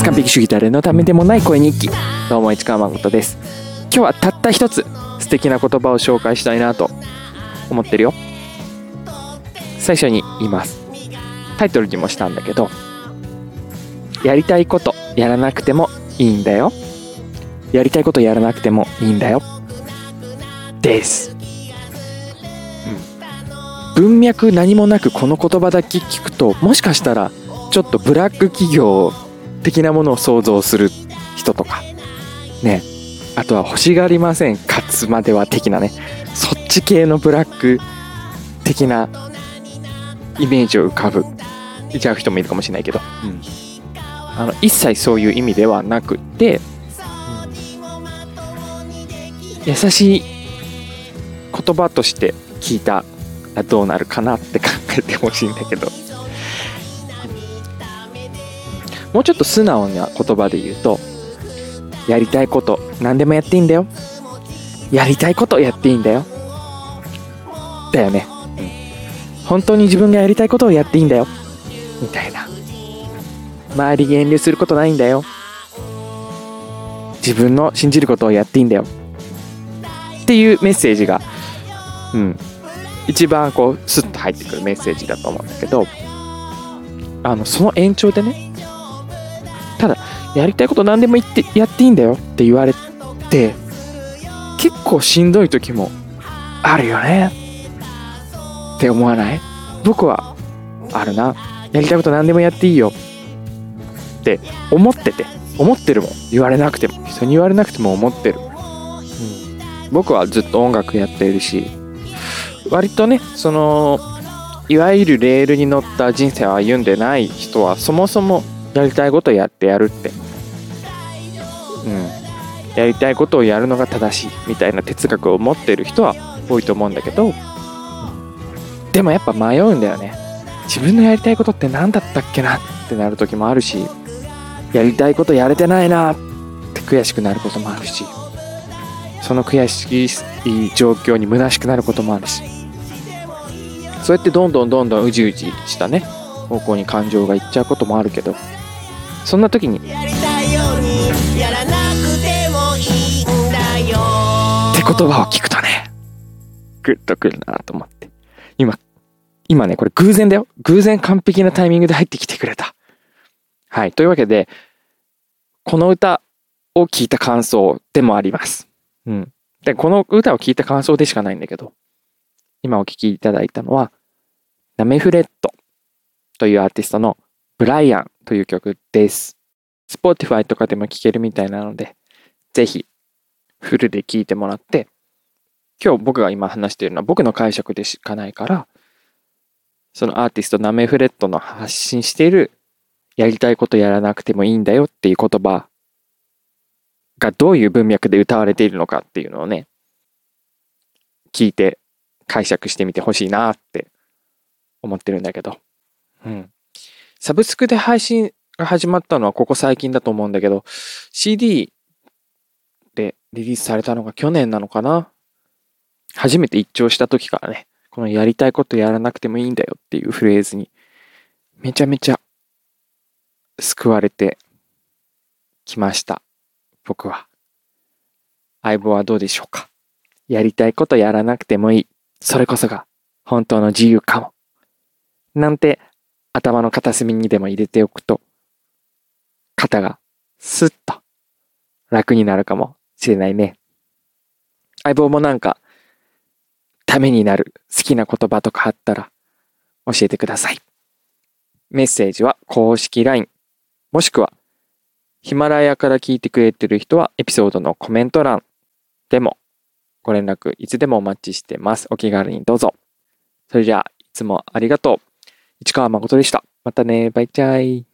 ます完璧主義誰のためでもない声日記どうも市川誠です。今日はたった一つ素敵な言葉を紹介したいなと思ってるよ。最初に言います。タイトルにもしたんだけどやりたいことやらなくてもいいんだよ。やりたいことやらなくてもいいんだよ。です、うん、文脈何もなくこの言葉だけ聞くともしかしたらちょっとブラック企業的なものを想像する人とか。ね。あとは欲しがりません。かつまでは的なね。そっち系のブラック的なイメージを浮かぶ。ちゃう人もいるかもしれないけど、うん、あの一切そういう意味ではなくて、うん優しい言葉として聞いたらどうなるかなって考えてほしいんだけど。もうちょっと素直な言葉で言うとやりたいこと何でもやっていいんだよ。やりたいことやっていいんだよ。だよね、本当に自分がやりたいことをやっていいんだよ。みたいな。周りに遠慮することないんだよ。自分の信じることをやっていいんだよ。っていうメッセージがうん。一番こうスッと入ってくるメッセージだと思うんだけどあのその延長でねやりたいこと何でも言ってやっていいんだよって言われて結構しんどい時もあるよね。って思わない？僕はあるな。やりたいこと何でもやっていいよって思ってて思ってるもん言われなくても人に言われなくても思ってる、うん、僕はずっと音楽やってるし割とねそのいわゆるレールに乗った人生を歩んでない人はそもそもやりたいことやってやるって。うん。やりたいことをやるのが正しいみたいな哲学を持ってる人は多いと思うんだけどでもやっぱ迷うんだよね。自分のやりたいことって何だったっけなってなる時もあるしやりたいことやれてないなって悔しくなることもあるしその悔しい状況に虚しくなることもあるし。そうやってどんどんどんどんうじうじしたね。方向に感情がいっちゃうこともあるけど。そんな時に。やりたいようにやらなくてもいいんだよって言葉を聞くとねグッとくるなと思って。今今ねこれ偶然だよ。偶然完璧なタイミングで入ってきてくれた。はい。というわけでこの歌を聞いた感想でもあります。うん。でこの歌を聞いた感想でしかないんだけど今お聴きいただいたのはナメフレットというアーティストのブライアンという曲です。Spotify とかでも聴けるみたいなので、ぜひフルで聴いてもらって、今日僕が今話しているのは僕の解釈でしかないから、そのアーティストナメフレットの発信しているやりたいことやらなくてもいいんだよっていう言葉がどういう文脈で歌われているのかっていうのをね、聞いて解釈してみてほしいなって思ってるんだけど。うん。サブスクで配信が始まったのはここ最近だと思うんだけど、CD でリリースされたのが去年なのかな？初めて一聴した時からね、このやりたいことやらなくてもいいんだよっていうフレーズに、めちゃめちゃ救われてきました。僕は。相棒はどうでしょうか？やりたいことやらなくてもいい。それこそが本当の自由かも。なんて頭の片隅にでも入れておくと、肩がスッと楽になるかもしれないね。相棒もなんか、ためになる好きな言葉とかあったら教えてください。メッセージは公式 LINE、もしくはヒマラヤから聞いてくれてる人はエピソードのコメント欄でもご連絡いつでもお待ちしてます。お気軽にどうぞ。それじゃあ、いつもありがとう。市川誠でした。またね。バイチャイ。